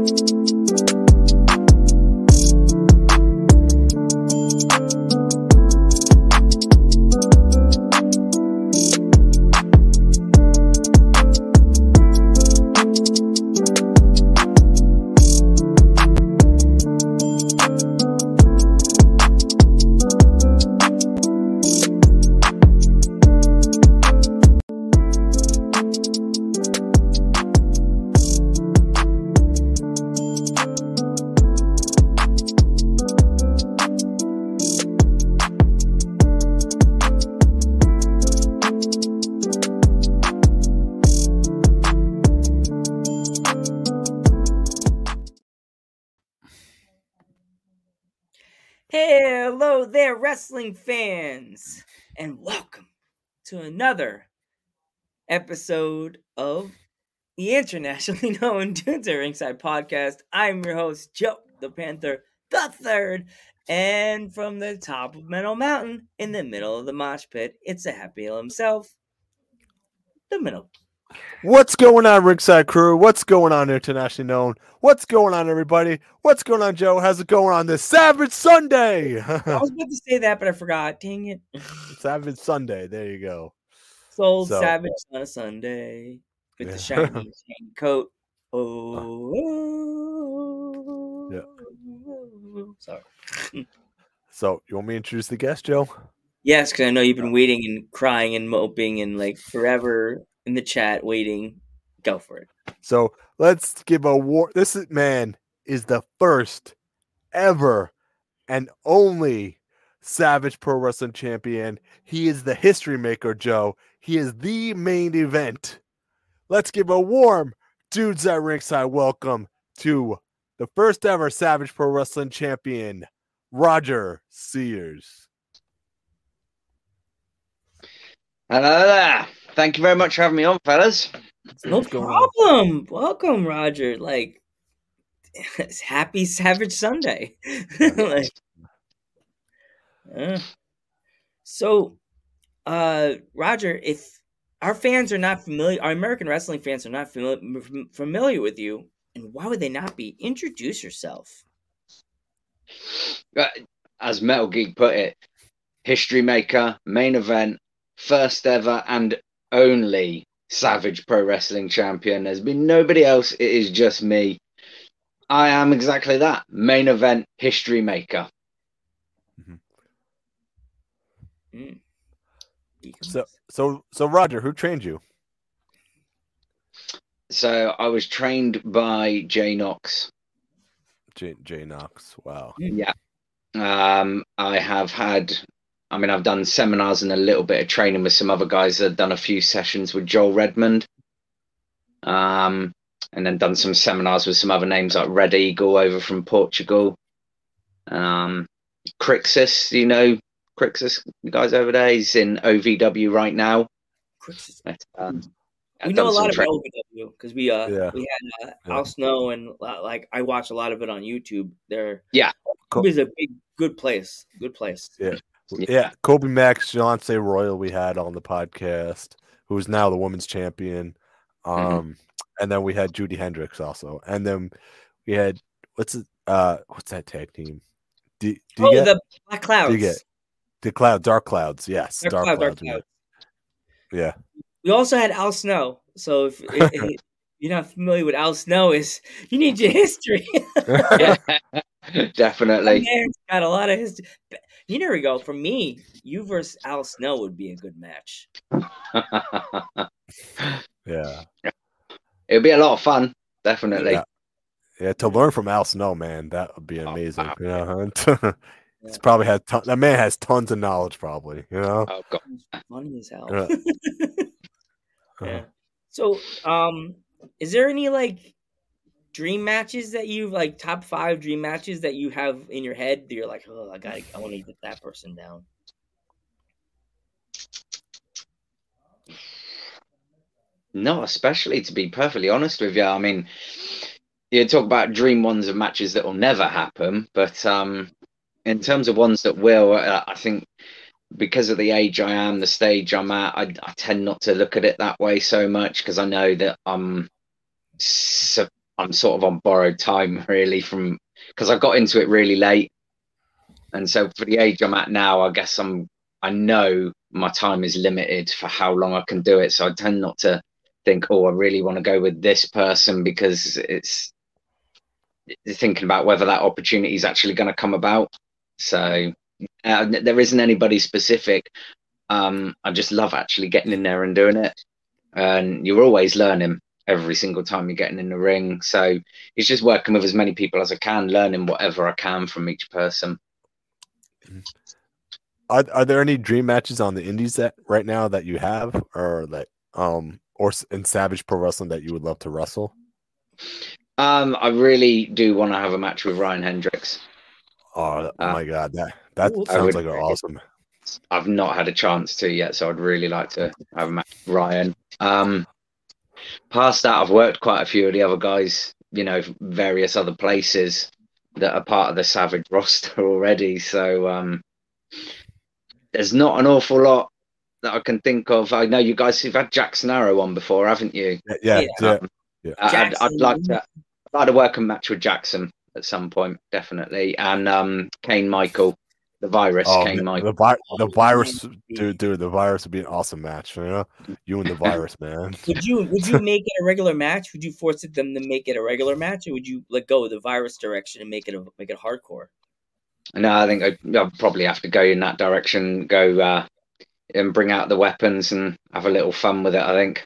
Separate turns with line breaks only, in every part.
Hello there, wrestling fans, and welcome to another episode of the internationally known Dudes at Ringside podcast. I'm your host, Joe the Panther the Third, and from the top of Meadow Mountain in the middle of the mosh pit, it's a happy himself, the middle
What's going on, Ringside Crew? What's going on, internationally known? What's going on, everybody? What's going on, Joe? How's it going on this Savage Sunday?
I was about to say that, but I forgot. Dang it.
Savage Sunday. There you go.
Sold
So-
Savage on a Sunday with
Yeah.
the shiny, shiny coat. Uh. Oh. Yeah. Sorry.
So, you want me to introduce the guest, Joe?
Yes, because I know you've been waiting and crying and moping and like forever in the chat waiting. Go for it.
So, let's give a war. This is, man is the first ever and only Savage Pro Wrestling champion. He is the history maker, Joe. He is the main event. Let's give a warm dudes at ringside welcome to the first ever Savage Pro Wrestling champion, Roger Sears.
Hello there. Thank you very much for having me on, fellas.
No
What's going on?
problem. Welcome, Roger. Like, happy Savage Sunday. like, uh, so, uh, Roger, if our fans are not familiar, our American wrestling fans are not familiar familiar with you, and why would they not be? Introduce yourself.
Uh, As Metal Geek put it, history maker, main event, first ever and only Savage Pro Wrestling champion. There's been nobody else. It is just me. I am exactly that main event history maker.
Mm.
So, so, so, Roger, who trained you?
So I was trained by Jay Knox.
Jay, J Knox. Wow.
Yeah. Um, I have had, I mean, I've done seminars and a little bit of training with some other guys. I've done a few sessions with Joel Redmond. Um, and then done some seminars with some other names like Red Eagle over from Portugal. Um, Crixus, you know, Crixus, the guys over there, he's in OVW right now.
Chris is-
But, um,
we know a lot
tra-
about OVW because we uh
Yeah.
we had uh,
Yeah.
Al Snow and uh, like I watch a lot of it on YouTube. There,
Yeah.
Cool.
is a big good place. Good place.
Yeah.
Yeah.
Yeah, Kobe Max, Jonce Royal, we had on the podcast, who's now the women's champion. Um,
Mhm.
and then we had Judy Hendricks also, and then we had what's? Uh, what's that tag team? Do, do you
oh,
get
the Black Clouds.
do you get the cloud? Dark clouds, yes,
Dark
dark,
Cloud, Dark
clouds. we
Cloud.
Yeah,
We also had Al Snow. So if, if- if you're not familiar with Al Snow, is you need your history.
Definitely.
Man's got a lot of history. You know, we go. For me, you versus Al Snow would be a good match.
yeah,
It'll be a lot of fun. Definitely.
Yeah. yeah. To learn from Al Snow, man, that would be
Oh,
amazing.
wow.
You know, he's probably had ton- that man has tons of knowledge, probably. You know,
Oh, God.
It's funny as hell.
Yeah.
Yeah.
Uh-huh.
So, um, is there any like dream matches that you like top five dream matches that you have in your head that you're like, oh, I got, to I want to get that person down.
Not especially, to be perfectly honest with you. I mean, you talk about dream ones of matches that will never happen, but um, in terms of ones that will, uh, I think because of the age I am, the stage I'm at, I, I tend not to look at it that way so much because I know that I'm, su- I'm sort of on borrowed time really from because I got into it really late, and so for the age I'm at now, I guess I'm I know my time is limited for how long I can do it. So I tend not to think, oh, I really want to go with this person because it's thinking about whether that opportunity is actually going to come about. So uh, there isn't anybody specific. Um, I just love actually getting in there and doing it. And you're always learning every single time you're getting in the ring. So it's just working with as many people as I can, learning whatever I can from each person.
Are, are there any dream matches on the indies that right now that you have or that um or in Savage Pro Wrestling that you would love to wrestle?
Um, I really do want to have a match with Ryan Hendricks.
Oh, oh my god, that that sounds
would-
like an awesome.
I've not had a chance to yet, so I'd really like to have a match with Ryan. Um, past that, I've worked quite a few of the other guys, you know, various other places that are part of the Savage roster already. So um, there's not an awful lot that I can think of. I know you guys have had Jackson Arrow on before, haven't you?
Yeah, yeah,
Yeah.
yeah.
I- I'd, I'd like to. I'd like to work a match with Jackson at some point, definitely, and um, Kane Michael, the virus,
Oh,
Kane
the, the, vi- the virus, dude, dude, the virus would be an awesome match. You know, you and the virus, man.
Would you would you make it a regular match? Would you force it them to make it a regular match, or would you let go of the virus direction and make it a make it hardcore?
No, I think I, I'll probably have to go in that direction, go uh, and bring out the weapons and have a little fun with it. I think.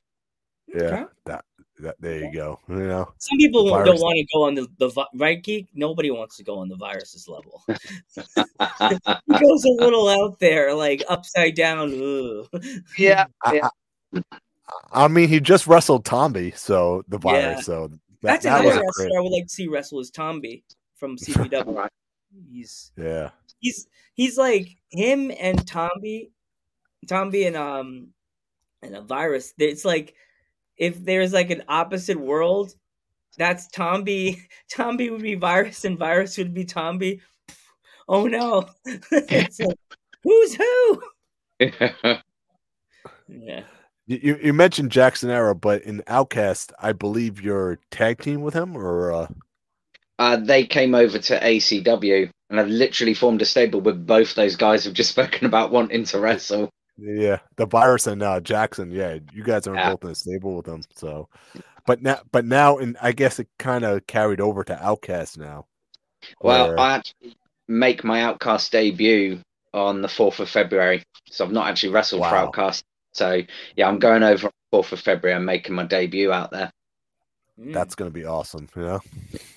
Yeah,
Okay.
that, that there you go. You know,
Some people don't
virus.
want to go on the, the right geek. Nobody wants to go on the viruses level. he goes a little out there, like upside down. Ugh.
yeah,
I,
yeah.
I, I mean, he just wrestled Tomby, so the virus.
Yeah.
So that,
That's
that
another wrestler
great.
I would like to see wrestle is Tomby from CPW. He's
Yeah,
he's he's like him and Tomby, Tomby and um and a virus. It's like if there's like an opposite world, that's Tomby. Tomby would be virus, and virus would be Tomby. Oh no! it's like, who's who? Yeah.
you, you you mentioned Jackson Arrow, but in Outcast, I believe you're tag team with him, or uh,
uh, they came over to ACW and I've literally formed a stable with both those guys who've just spoken about wanting to wrestle.
Yeah, the virus and uh, Jackson. Yeah, you guys are
Yeah.
both in a stable with them. So, but now, but now, and I guess it kind of carried over to Outcast now.
Well,
where-
I actually make my Outcast debut on the 4th of February. So I've not actually wrestled for Outcast. So yeah, I'm going over 4th of February I'm making my debut out there.
Mm.
that's gonna be awesome. Yeah.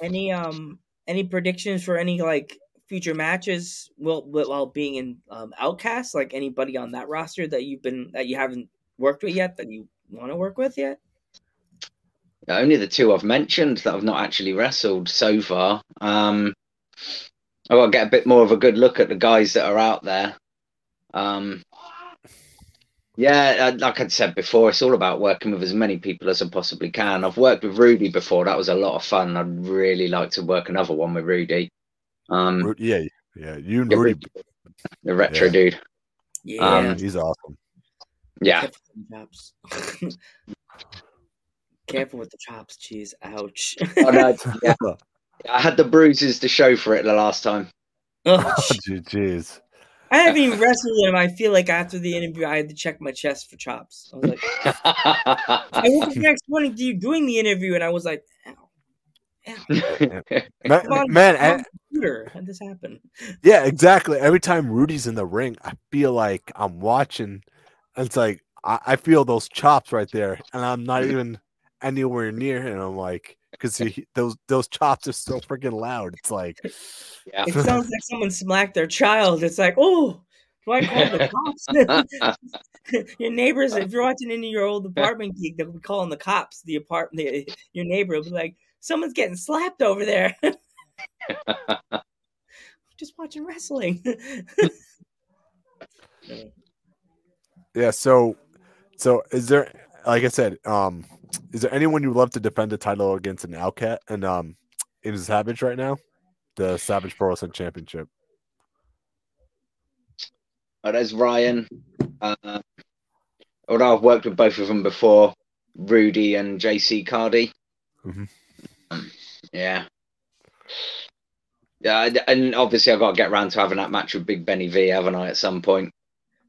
any um any predictions for any like future matches while while being in um, Outcast? Like anybody on that roster that you've been that you haven't worked with yet that you want to work with yet?
Only the two I've mentioned that I've not actually wrestled so far. Um, I to get a bit more of a good look at the guys that are out there. Um, yeah, uh, like I'd said before, it's all about working with as many people as I possibly can. I've worked with Rudy before; that was a lot of fun. I'd really like to work another one with Rudy, um,
Ru- yeah, yeah, you and Rudy,
the retro
Yeah.
dude.
Yeah.
Um,
he's awesome.
Yeah,
Careful with the chops. Careful with the chops, cheese. Ouch.
Oh, no, yeah. I had the bruises to show for it the last time.
Oh,
Jeez.
I haven't even wrestled him. I feel like after the interview, I had to check my chest for chops. I was like, I woke up the next morning to you doing the interview, and I was like, ow, ow.
Man,
on,
man
come eh
and-
computer. How'd this happen?
yeah, exactly. Every time Rudy's in the ring, I feel like I'm watching. And it's like I, I feel those chops right there, and I'm not even anywhere near him. I'm like, because those those chops are so freaking loud. It's like,
yeah.
It sounds like someone smacked their child. It's like, oh, do I call the cops? your neighbors, if you're watching into your old apartment geek, they'll be calling the cops. The apartment, the, your neighbor will be like, someone's getting slapped over there. Just watching wrestling.
yeah. So, so is there, like I said, um, is there anyone you would love to defend the title against an Outcast and um, in Savage right now, the Savage Pro Wrestling Championship?
Oh, there's Ryan. Uh, although I've worked with both of them before, Rudy and JC Cardi.
Mhm.
Yeah. Yeah, and obviously I've got to get around to having that match with Big Benny V, haven't I, at some point?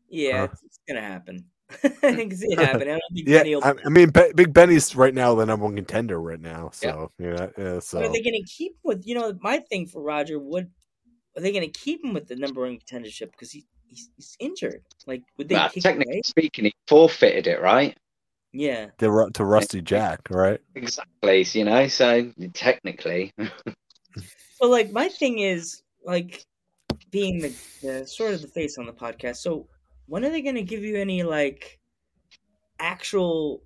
Yeah, uh, it's, it's gonna happen. I can see it happen. I don't think
Yeah,
Benny will-
I, I mean, Be- Big Benny's right now the number one contender right now. So yeah, yeah. So
But are they going to keep with you know my thing for Roger? Would are they going to keep him with the number one contendership because he he's, he's injured? Like would they
Well, technically speaking, he forfeited it, right?
Yeah,
they're to Rusty Jack, right?
Exactly. You know, so technically,
well, like my thing is like being the, the sort of the face on the podcast. So when are they going to give you any like actual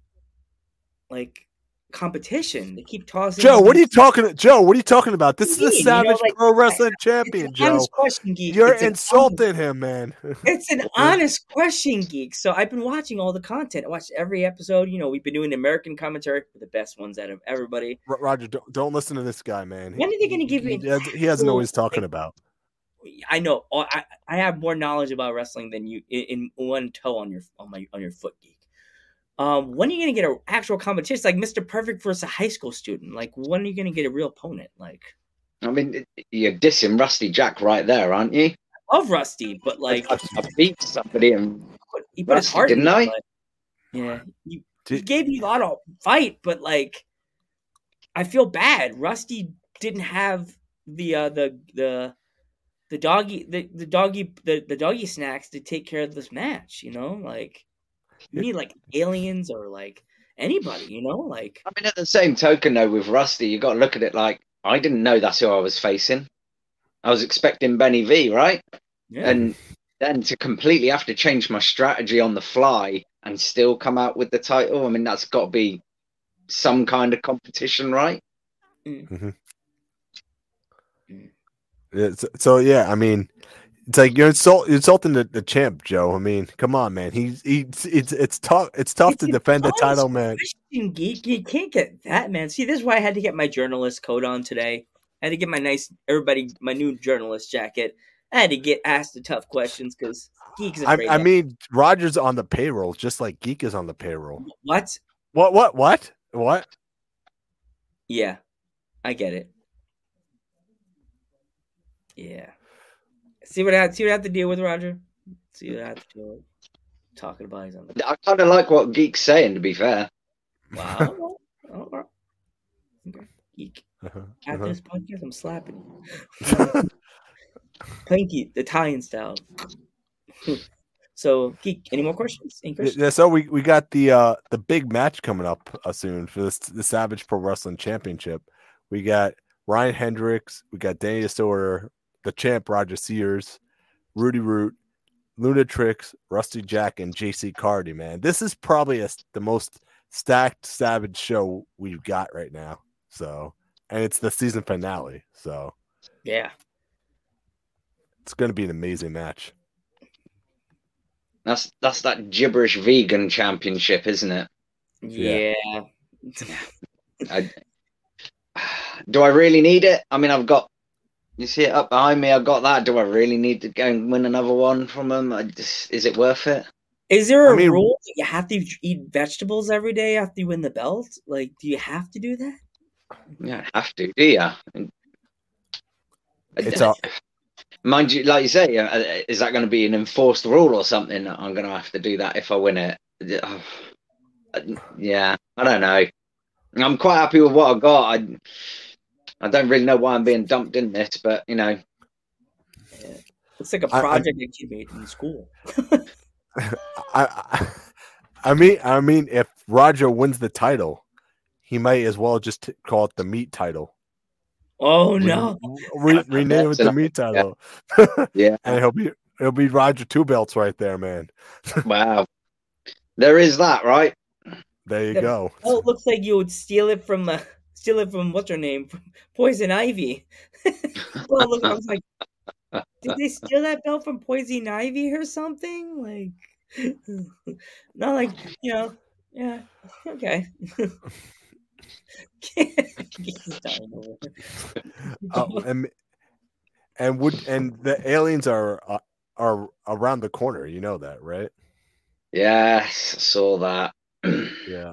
like competition? They keep tossing.
Joe, what are you talking? Joe, what are you talking about? This is the
Mean, you know,
Savage
like,
Pro Wrestling
It's
Champion, Joe.
question.
You're insulting him, man.
It's an honest question, geek. So I've been watching all the content. I watched every episode. You know, we've been doing the American commentary, for the best ones out of everybody.
Ro- Roger, don't, don't listen to this guy, man.
When are they gonna give
he, he, has- he what he's talking about.
I know oh, I I have more knowledge about wrestling than you in, in one toe on your on my on your foot, geek. Um, when are you gonna get an actual competition? It's like Mr. Perfect versus a high school student. Like, when are you gonna get a real opponent? Like,
I mean, you're dissing Rusty Jack right there, aren't you?
I love Rusty, but like,
I, I beat somebody and
put- he put his
Rusty,
heart in
didn't I?
but- yeah, he, he gave you a lot of fight, but like, I feel bad. Rusty didn't have the uh, the the the doggy the, the doggy the, the doggy snacks to take care of this match. You know, like you need like aliens or like anybody. You know, like
I mean, at the same token, though, with Rusty, you got to look at it like I didn't know that's who I was facing. I was expecting Benny V, right?
yeah.
And then to completely have to change my strategy on the fly and still come out with the title. I mean, that's got to be some kind of competition, right? Mm. Mm-hmm. Mm.
Yeah, so, so, yeah, I mean, it's like you're insult, insulting the, the champ, Joe. I mean, come on, man. He's he's it's it's tough. It's tough to defend the title, man.
Geek, you can't get that, man. See, this is why I had to get my journalist coat on today. I had to get my nice, everybody, my new journalist jacket. I had to get asked the tough questions because geeks.
I, I mean, Rogers on the payroll, just like Geek is on the payroll.
what?
What? What? What? What?
Yeah, I get it. Yeah. See what I see what I have to deal with, Roger. See what I have to deal with. Talking about he's on the
I kind of like what Geek's saying, to be fair.
wow. All right. Okay. Geek.
Uh-huh,
After
uh-huh.
this podcast, I'm slapping you. Pinky, Italian style. so, geek. Any more questions? Any questions?
Yeah, so we, we got the uh the big match coming up uh, soon for this the Savage Pro Wrestling Championship. We got Ryan Hendricks, we got Danny Disorder, the champ Roger Sears, Rudy Root, Lunatrix, Rusty Jack, and JC Cardi. Man, this is probably a, the most stacked Savage show we've got right now. So, and it's the season finale, so
Yeah.
it's going to be an amazing match.
That's that's that gibberish vegan championship, isn't it?
Yeah.
I, do I really need it? I mean, I've got. You see it up behind me. I've got that. Do I really need to go and win another one from them? I just, is it worth it?
Is there a
I mean-
rule that you have to eat vegetables every day after you win the belt? Like, do you have to do that?
You don't have to, do you?
It's a
Mind you, like you say, uh, uh is that going to be an enforced rule or something? I'm going to have to do that if I win it. Uh, uh, yeah, I don't know. I'm quite happy with what I got. I, I don't really know why I'm being dumped in this, but you know,
It's like a project that you made in school.
I, I, I mean, I mean, if Roger wins the title, he might as well just t- call it the meat title.
Oh
Re-
no!
re- rename it
That's
the meat title.
Yeah.
and he'll be it'll be Roger two belts right there, man.
wow, there is that, right?
There you
Yeah.
go.
Oh, it looks like you would steal it from uh, steal it from what's her name, Poison Ivy. well, look, I was like, did they steal that belt from Poison Ivy or something? Like, not like you know, yeah, okay. He's dying over it.
Oh, and and would and the aliens are uh, are around the corner. You know that, right?
Yes, I saw that.
Yeah.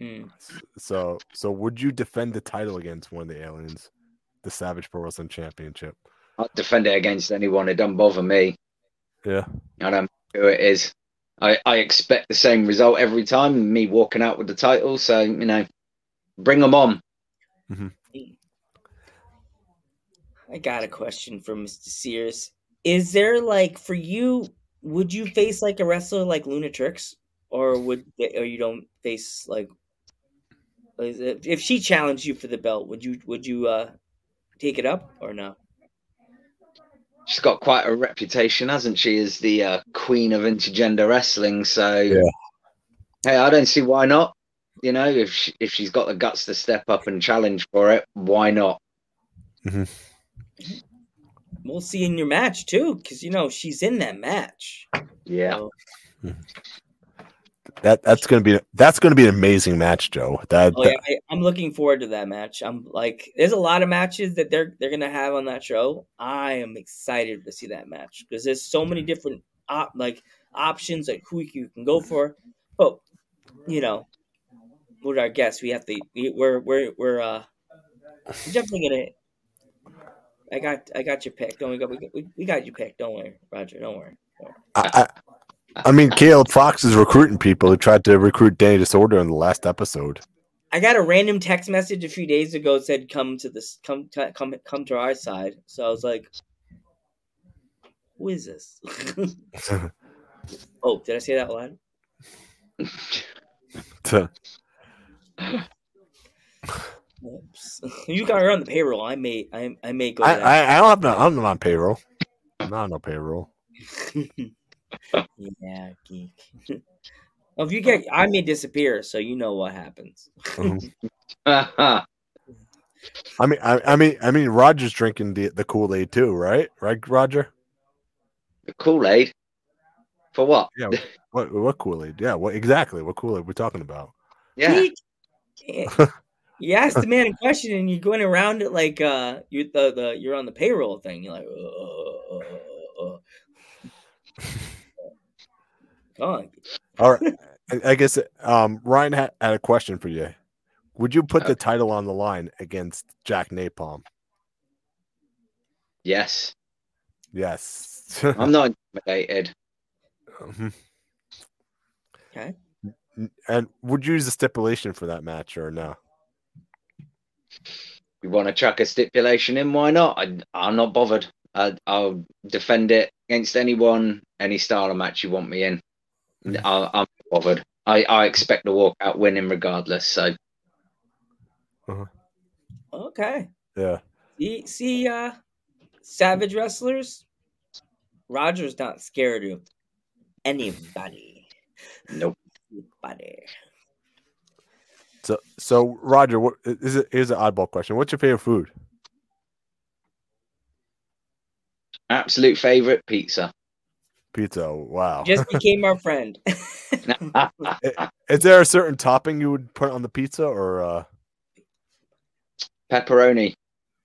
Mm.
So, so would you defend the title against one of the aliens, the Savage Pro Wrestling Championship?
I'll defend it against anyone. It doesn't bother me.
Yeah.
I don't know who it is. I, I expect the same result every time. Me walking out with the title. So you know, bring them on.
I got a question for Mr. Sears. Is there like for you? Would you face like a wrestler like Lunatrix, or would or you don't face like? Is it- If she challenged you for the belt, would you would you uh take it up or no?
She's got quite a reputation, hasn't she, as the uh, queen of intergender wrestling? So,
Yeah.
hey, I don't see why not. You know, if she, if she's got the guts to step up and challenge for it, why not?
We'll see in your match too, because you know she's in that match.
Yeah,
So-
That that's gonna be that's gonna be an amazing match, Joe. That,
Oh, yeah, I, I'm looking forward to that match. I'm like, there's a lot of matches that they're they're gonna have on that show. I am excited to see that match because there's so many different op like options like who you can go for. But you know, with our guests, we have to. We, we're we're we're uh we're definitely gonna. I got I got your pick. Don't we got we, we, we got you picked. Don't worry, Roger. Don't worry. Don't worry.
I, I, mean, Caleb Fox is recruiting people who tried to recruit Danny Disorder in the last episode.
I got a random text message a few days ago that said come to this come to, come come to our side. So I was like, who is this? oh, did I say that loud? Oops. you got her on the payroll. I may I, I may go.
I, I, I don't have no, I'm not on payroll. I'm not on no payroll.
that. yeah, geek. well, if you get, I may disappear, so you know what happens.
Mhm. I mean, I, I mean, I mean, Roger's drinking the, the Kool Aid too, right? Right, Roger?
The Kool Aid for what?
Yeah. What what Kool Aid? Yeah. What exactly? What Kool Aid we're talking about?
Yeah,
You ask the man a question and you're going around it like uh you the, the you're on the payroll thing. You're like, uh, uh, uh, Come on.
All right. I, I guess um, Ryan had, had a question for you. Would you put the title on the line against Jack Napalm?
yes.
Yes.
I'm not intimidated.
Mhm.
Okay.
and would you use a stipulation for that match or no?
You want to chuck a stipulation in? Why not? I, I'm not bothered. I, I'll defend it against anyone, any style of match you want me in.
Mm.
I, I'm bothered. I, I expect to walk out winning regardless. So
Okay.
Yeah.
See, see, uh, Savage Wrestlers. Roger's not scared of anybody.
nope.
Anybody.
So, so Roger, what is it? Here's an oddball question. What's your favorite food?
Absolute favorite pizza.
Pizza. Wow.
Just became our friend.
Is there a certain topping you would put on the pizza or uh,
Pepperoni.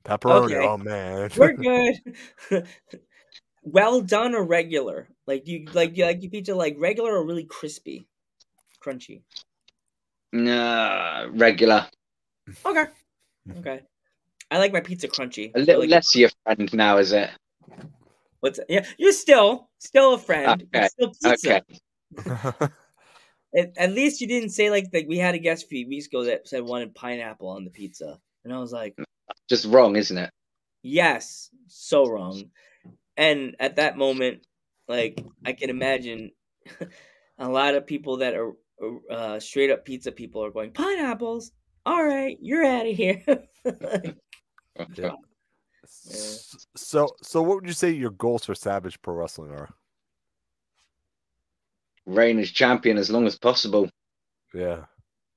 pepperoni?
Okay.
Oh man.
We're good. well done or regular? Like do you like you like your pizza like regular or really crispy, crunchy?
Nah, regular.
Okay. Okay. I like my pizza crunchy.
A little
like-
less your friend now, is it?
What's yeah? You're still still a friend.
Okay,
still pizza.
Okay.
At, at least you didn't say like like we had a guest a few weeks ago that said wanted pineapple on the pizza, and I was like,
Just wrong, isn't it?
yes, so wrong. And at that moment, like I can imagine a lot of people that are uh, straight up pizza people are going pineapples. All right, you're out of here.
Yeah. So, so what would you say your goals for Savage Pro Wrestling are?
Reign as champion as long as possible.
Yeah.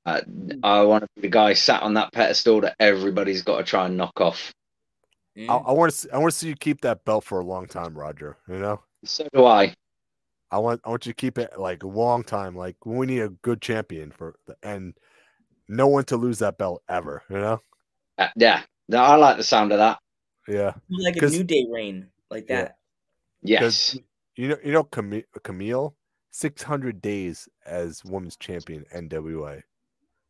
Uh, I want to be the guy sat on that pedestal that everybody's got to try and knock off.
Mm.
I, I want to. See, I want to see you keep that belt for a long time, Roger. You know.
So do I.
I want. I want you to keep it like a long time. Like we need a good champion for the and no one to lose that belt ever. You know.
Uh, yeah, No, I like the sound of that.
Yeah.
like a new day reign like
Yeah.
that.
Yes.
You know. You know. Kamille. Kamille. Six hundred days as women's champion NWA.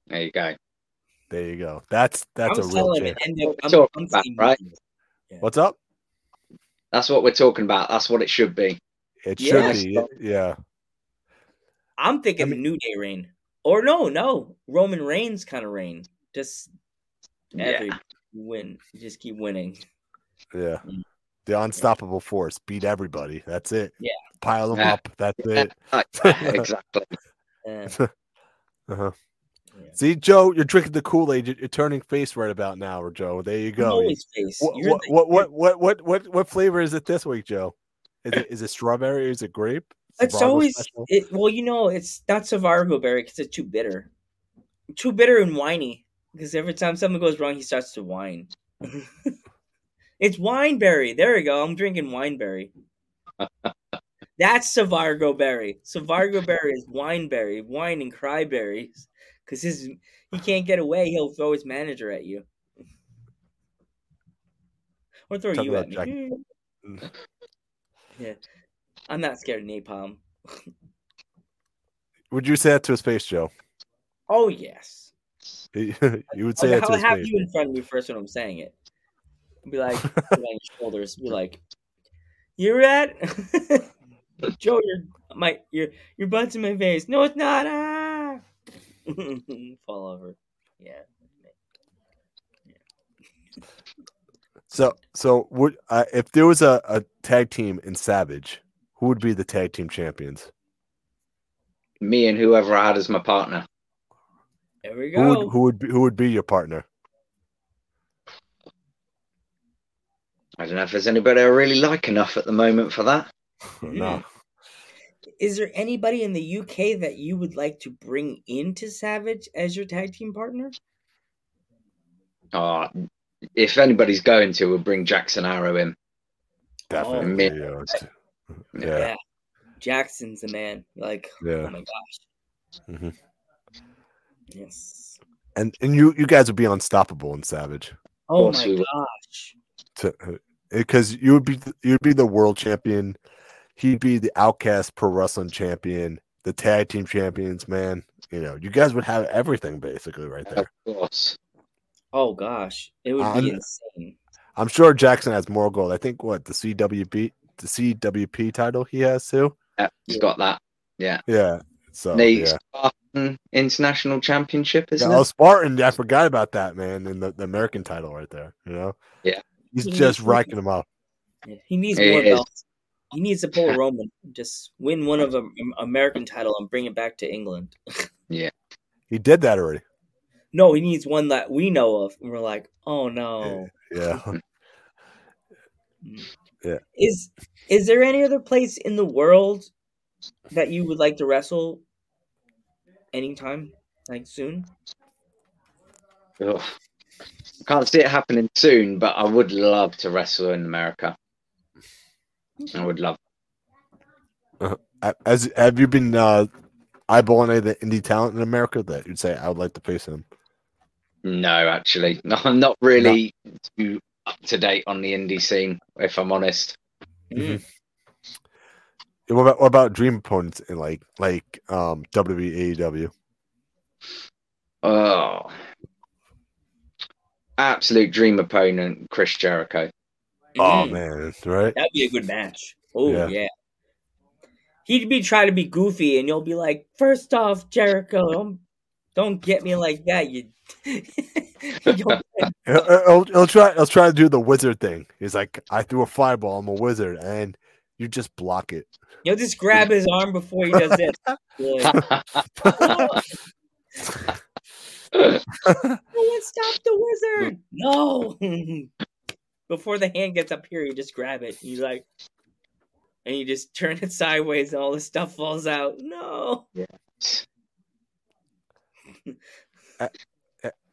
There you go.
There you go. That's that's a real
telling him,
champ.
I'm,
Talk
I'm
about, right?
meetings.
What's up?
That's what we're talking about. That's what it should be.
It
Yeah.
should be. Yeah.
I'm thinking
I mean-
New Day reign, or no, no Roman Reigns kind of reign. Just every
Yeah.
win, just keep winning.
Yeah.
Mm.
The unstoppable force. Beat everybody. That's it.
Yeah.
Pile them
Yeah.
up. That's it.
exactly.
Uh,
Uh-huh.
Yeah.
See, Joe, you're drinking the Kool-Aid. You're, you're turning face right about now, or Joe. There you go. What, what,
the-
what, what, what, what, what, what flavor is it this week, Joe? Is it is it strawberry? Is it grape?
It's
Savargo
always it. Well, you know, it's not Savargo berry because it's too bitter, too bitter and whiny. Because every time something goes wrong, he starts to whine. It's wineberry. There we go. I'm drinking wineberry. That's Savargo berry. Savargo berry is wineberry, wine and cryberries. Because his he can't get away, he'll throw his manager at you. Or throw
Talk
you
about
at me. yeah. I'm not scared of napalm.
Would you say that to his face, Joe?
Oh yes.
you would oh, say
I'll,
that to
I'll
his
have
face.
you in front of me first when I'm saying it. Be like on your shoulders. Be like, "You're at Joe. Your my your your butt's in my face. No, it's not. Ah, fall over. Yeah.
So, so would uh, if there was a, a tag team in Savage, who would be the tag team champions?
Me and whoever I had as my partner.
There we
Who
go.
would who would be, who would be your partner?
I don't know if there's anybody I really like enough at the moment for that.
No,
Is there anybody in the UK that you would like to bring into Savage as your tag team partner?
Oh, if anybody's going to, we'll bring Jackson Arrow in.
definitely.
man.
yeah, it's- yeah,
Jackson's the man. Like,
yeah.
oh my gosh.
Mhm.
Yes.
And and you you guys would be unstoppable in Savage
Oh my
we will.
gosh.
To because you would be you'd be the world champion. He'd be the Outcast Pro Wrestling champion, the tag team champions. Man, you know, you guys would have everything basically right there.
Of course.
Oh gosh. It would be
I'm-
insane.
I'm sure Jackson has more gold. I think what the CWP the CWP title he has too.
Yeah, he's got that. Yeah.
Yeah. So
the
yeah.
Spartan International Championship, isn't
Yeah, oh. Spartan, I forgot about that, man. And the, the American title right there, you know?
Yeah.
He's
He
just racking them up.
He needs
It
more
is.
belts. He needs to pull a Roman. Just win one of them American title and bring it back to England.
Yeah, he did that already.
No, he needs one that we know of. And we're like, oh no.
Yeah. Yeah.
Is is there any other place in the world that you would like to wrestle anytime? Like soon?
Ugh. I can't see it happening soon, but I would love to wrestle in America. I would love.
A- As have you been uh eyeballing any of the indie talent in America that you'd say I would like to face him?
No, actually, no, I'm not really too up to date on the indie scene. If I'm honest,
Mm.
What about what about dream opponents in like like um E, WWE AEW?
oh, absolute dream opponent, Chris Jericho.
Oh
Mm.
man, right?
That'd be a good match. Oh
Yeah.
yeah. He'd be trying to be goofy, and you'll be like, first off, Jericho, don't, don't get me like that. You, You'll-
He'll, he'll, he'll try he'll try to do the wizard thing. He's like, I threw a fireball, I'm a wizard, and you just block it.
you'll just grab his arm before he does this. You're like, no one stop the wizard. No. Before the hand gets up here, you just grab it. You like, and you just turn it sideways, and all the stuff falls out. No. Yeah.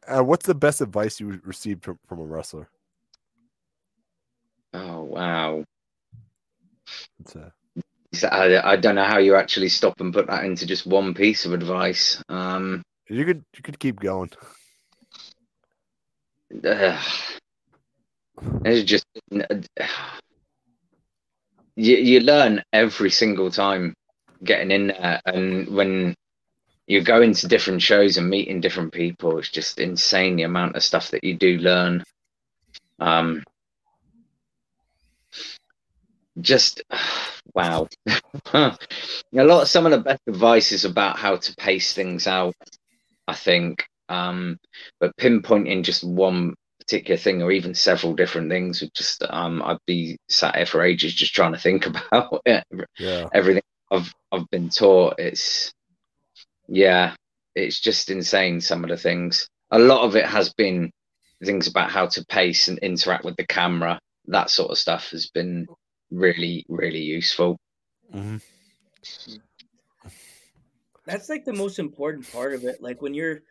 Uh, what's the best advice you received from, from a wrestler?
oh wow!
It's, uh,
So I, I don't know how you actually stop and put that into just one piece of advice. Um,
you could you could keep going.
ugh. it's just you, you learn every single time getting in there, and when you're going to different shows and meeting different people. It's just insane the amount of stuff that you do learn. Um, just wow. a lot of some of the best advice is about how to pace things out, I think. Um, but pinpointing just one particular thing or even several different things would just um I'd be sat here for ages just trying to think about it.
Yeah.
everything I've I've been taught. It's yeah, it's just insane. Some of the things. A lot of it has been things about how to pace and interact with the camera. That sort of stuff has been really really useful.
hmm
That's like the most important part of it. Like when you're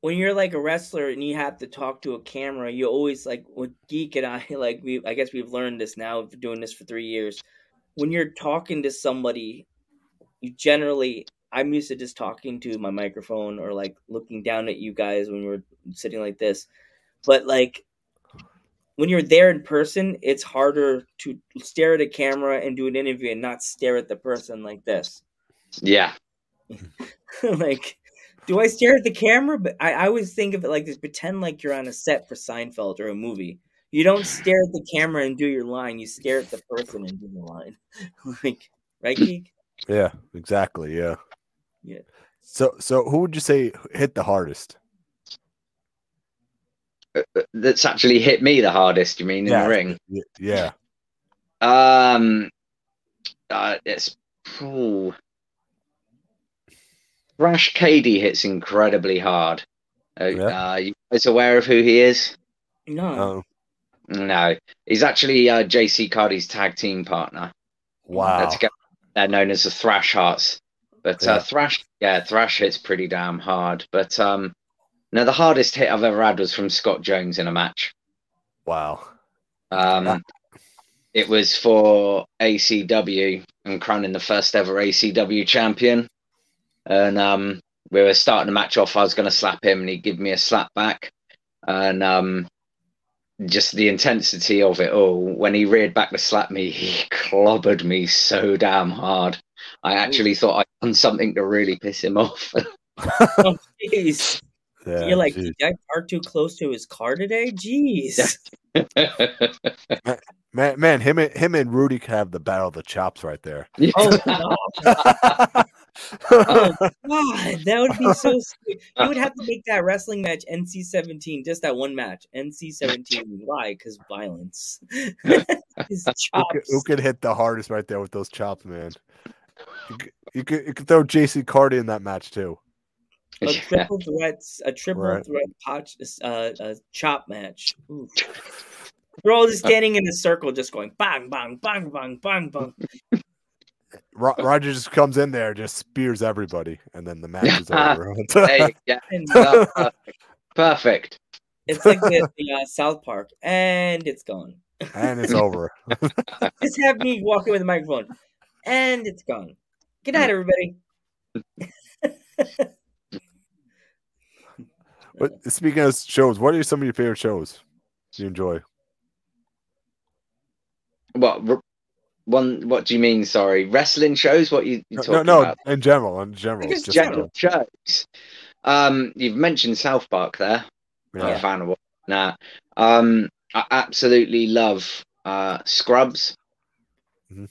when you're like a wrestler and you have to talk to a camera, you always like with Geek and I like we I guess we've learned this now doing this for three years. When you're talking to somebody, you generally I'm used to just talking to my microphone or like looking down at you guys when we're sitting like this. But like when you're there in person, it's harder to stare at a camera and do an interview and not stare at the person like this.
Yeah,
like, do I stare at the camera? But I, I always think of it like this: pretend like you're on a set for Seinfeld or a movie. You don't stare at the camera and do your line. You stare at the person and do the line. like, right, geek?
Yeah, exactly. Yeah.
Yeah.
So, so who would you say hit the hardest?
that's actually hit me the hardest. You mean in
Yeah.
the ring?
Yeah.
Um, uh, it's ooh. Thrash Cady hits incredibly hard. Uh,
Yeah.
uh, you guys aware of who he is?
No.
Oh,
No, he's actually uh, JC Cardi's tag team partner.
wow.
They're, they're known as the Thrash Hearts. But
Yeah.
uh, Thrash, yeah, Thrash hits pretty damn hard. But um, no, the hardest hit I've ever had was from Scott Jones in a match.
Wow.
Um, it was for ACW and crowning the first ever ACW champion. And um, we were starting the match off. I was going to slap him, and he gave me a slap back. And um, just the intensity of it all. When he reared back to slap me, he clobbered me so damn hard. I actually thought I'd done something to really piss him off.
Oh, jeez.
Yeah,
You're like,
geez.
did I park too close to his car today? Jeez.
man, man, him and him and Rudy could have the battle of the chops right there.
Oh, God. Oh, God. That would be so sweet. You would have to make that wrestling match NC 17, just that one match. NC 17. Why? Because violence. His
who, could, who could hit the hardest right there with those chops, man? You could, you could, you could throw JC Cardi in that match too.
A
Yeah.
triple threats, a triple
Right.
threat potch, uh, a chop match. Ooh. We're all just standing in a circle, just going bang, bang, bang, bang, bang, bang.
Ro- Roger just comes in there, just spears everybody, and then the match is over.
There you go. Oh, perfect. Perfect.
it's like the, the uh, South Park, and it's gone.
and it's over.
Just have me walking with a microphone, and it's gone. Good night, everybody.
But speaking of shows, what are some of your favorite shows you enjoy?
What r- one? What do you mean? Sorry, wrestling shows? What you, you
No,
talking
no,
about?
in general, in general. just
General shows. Um, you've mentioned South Park there.
Yeah.
I'm a fan of that. Um, I absolutely love uh, Scrubs.
Mhm.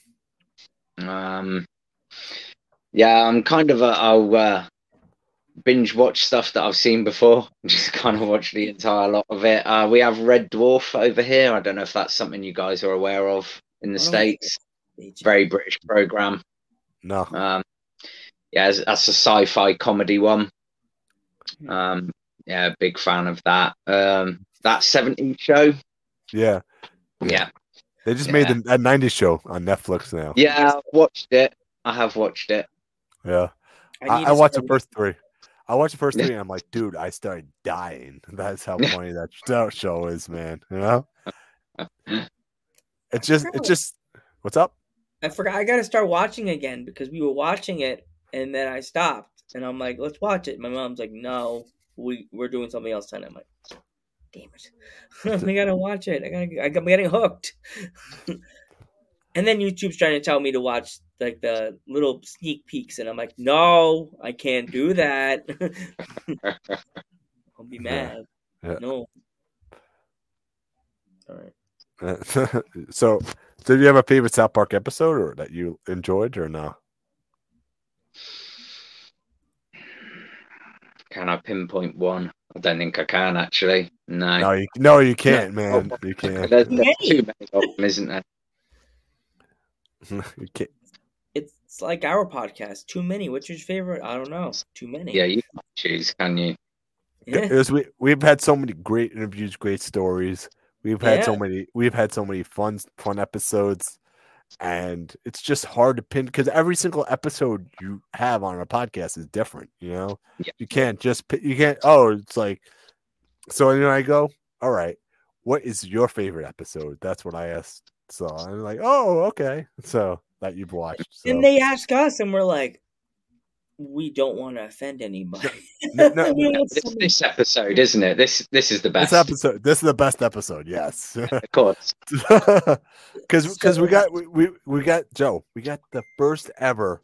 Um, yeah, I'm kind of a, I'll uh, binge watch stuff that I've seen before. Just kind of watch the entire lot of it. Uh, we have Red Dwarf over here. I don't know if that's something you guys are aware of in the states. Very British program.
No.
Um, yeah, that's- that's a sci-fi comedy one. Um, yeah, big fan of that. Um, that 70s show.
Yeah.
Yeah,
They just made the, a 90s show on Netflix now.
yeah, I've watched it. I have watched it.
Yeah.
need
I, I watched the first three. I watched the first three and I'm like, dude, I started dying. That's how funny that show- show is, man. You know? It's just, it's just, what's up?
I forgot. I got to start watching again because we were watching it and then I stopped and I'm like, let's watch it. My mom's like, no, we we're doing something else tonight. I'm like, damn it, we gotta watch it. I gotta, I got, I'm getting hooked. and then YouTube's trying to tell me to watch like the little sneak peeks, and I'm like, no, I can't do that. I'll be mad.
Yeah.
No. All right.
so, did you have a favorite South Park episode or that you enjoyed or no?
Can I pinpoint one? I don't think I can actually. No.
No, you, no, you can't, man. Oh, you can't.
There's,
Too
there's
many.
too many of them, isn't there?
you can't.
It's like our podcast. Too many. What's your favorite? I don't know. Too many.
Yeah, you can't choose, can you?
Yeah.
Because we we've had so many great interviews, great stories. We've had so many. We've had so many fun fun episodes, and it's just hard to pin because every single episode you have on a podcast is different. You know,
Yeah.
you can't just you can't. Oh, it's like so. And then I go, all right, what is your favorite episode? That's what I asked. So I'm like, oh, okay. So that you've watched. So.
And they ask us, and we're like, we don't want to offend anybody.
No, no,
We want
This, this episode, isn't it? This this is the best.
this episode, this is the best episode. Yes.
of course.
because because we got we, we we got Joe, we got the first ever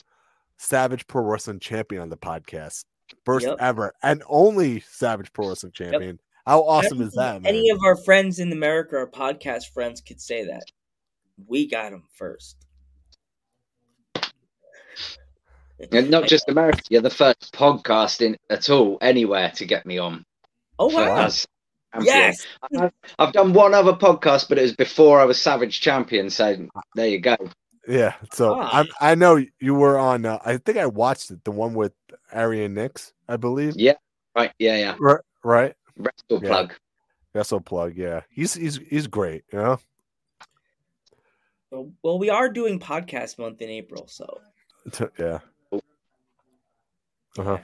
Savage Pro Wrestling champion on the podcast, first
Yep.
ever and only Savage Pro Wrestling champion. How awesome is that, man?
Any of our friends in America, our podcast friends, could say that. We got him first.
And not just America. You're the first podcast in at all anywhere to get me on.
Oh wow! Yes,
I've, I've done one other podcast, but it was before I was Savage Champion. So there you go.
yeah, so
Ah.
I'm, I know you were on. Uh, I think I watched it, the one with Arian Nix, I believe.
Yeah. Right. Yeah. Yeah.
Right, right.
Wrestle
Yeah.
plug.
Wrestle plug. Yeah, he's he's he's great. You know.
Well, well, we are doing podcast month in April, so
yeah. Uh huh.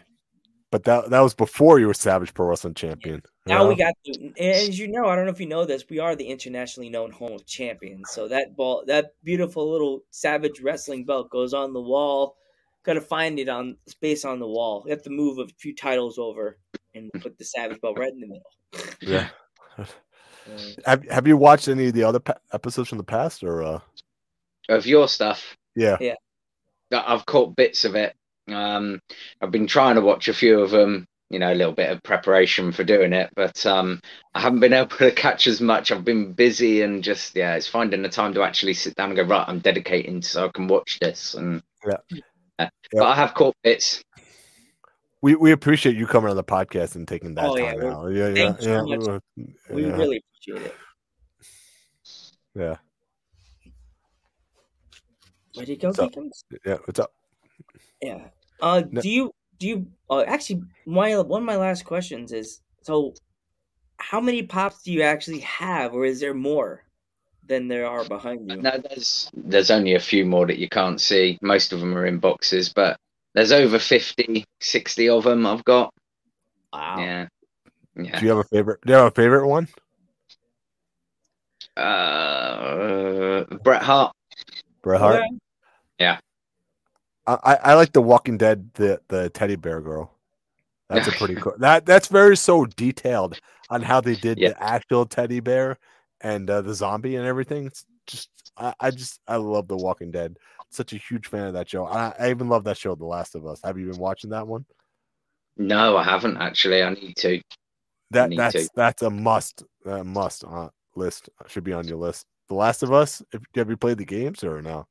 But that that was before you were Savage Pro Wrestling champion. you
now we got. The, and as you know, I don't know if you know this, we are the internationally known home of champions. So that ball, that beautiful little Savage wrestling belt, goes on the wall. Got to find it on space on the wall. We have to move a few titles over and put the Savage belt right in the middle.
Yeah. Have Have you watched any of the other pa- episodes from the past, or uh?
Of your stuff,
Yeah.
that I've caught bits of it. Um, I've been trying to watch a few of them. You know, a little bit of preparation for doing it, but um, I haven't been able to catch as much. I've been busy and just yeah, it's finding the time to actually sit down and go right. I'm dedicating so I can watch this. And
Yeah.
Uh,
Yeah.
but I have caught bits.
We we appreciate you coming on the podcast and taking that
Oh,
time
we're-
out. Yeah, yeah,
thank you
yeah.
so we
yeah,
really appreciate it.
yeah,
Where'd he go?
So-
Deacons?
yeah. What's up?
Yeah. Uh,
No.
do you do you? Uh, actually, my one of my last questions is so. How many pops do you actually have, or is there more than there are behind you?
No, there's there's only a few more that you can't see. Most of them are in boxes, but there's over 50, 60 of them I've got.
Wow.
Yeah. Yeah.
Do you have a favorite? Do you have a favorite one?
Uh, Bret Hart.
Bret Hart.
Okay.
I, I like the Walking Dead the the teddy bear girl. That's a pretty cool. That that's very so detailed on how they did
Yeah.
the actual teddy bear and uh, the zombie and everything. It's just I, I just I love the Walking Dead. Such a huge fan of that show. I, I even love that show, The Last of Us. Have you been watching that one?
No, I haven't actually. I need to.
That
need
that's
to.
that's a must. A must uh, list should be on your list. The Last of Us. If, have you played the games or no?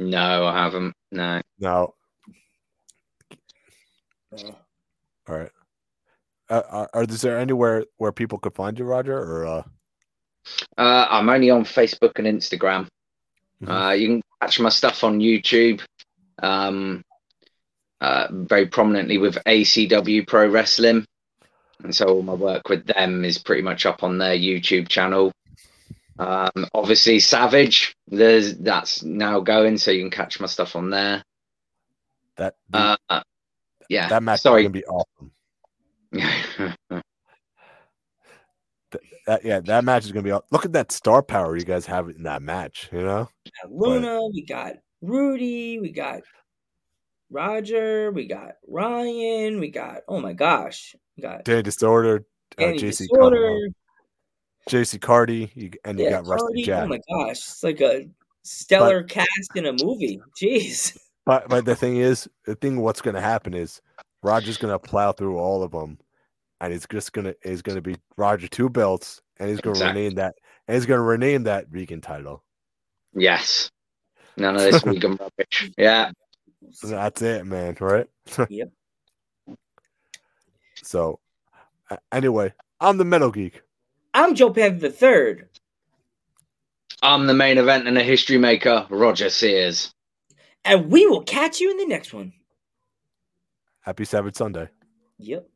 No, I haven't. No.
No.
Uh,
All right. Uh, are, are is there anywhere where people could find you, Roger? Or uh,
Uh, I'm only on Facebook and Instagram.
Mhm.
Uh, you can catch my stuff on YouTube. Um, uh, very prominently with ACW Pro Wrestling, and so all my work with them is pretty much up on their YouTube channel. Um, obviously, Savage, there's that's now going, so you can catch my stuff on there.
that the-
Uh, yeah,
that match
sorry.
is gonna be awesome. That yeah, that match is gonna be. aw- Look at that star power you guys have in that match. You know,
we got Luna, we got Rudy, we got Roger, we got Ryan, we got oh my gosh, we got
Danny Disorder, uh,
Danny
JC
Disorder,
JC Cardi, and you
yeah,
got Rusty
Cardi, oh
Jack.
oh my gosh, it's like a stellar cast in a movie. Jeez.
But but the thing is, the thing what's going to happen is Roger's going to plow through all of them, and he's just gonna is going to be Roger two belts, and he's going to
Exactly.
rename that, and he's going to rename that Regan title.
Yes. None of this vegan rubbish. Yeah.
That's it, man. Right?
Yep.
So, anyway, I'm the Metal Geek.
I'm Joe Panther the third,
I'm the main event and a history maker, Roger Sears.
and we will catch you in the next one.
Happy Sabbath Sunday.
Yep.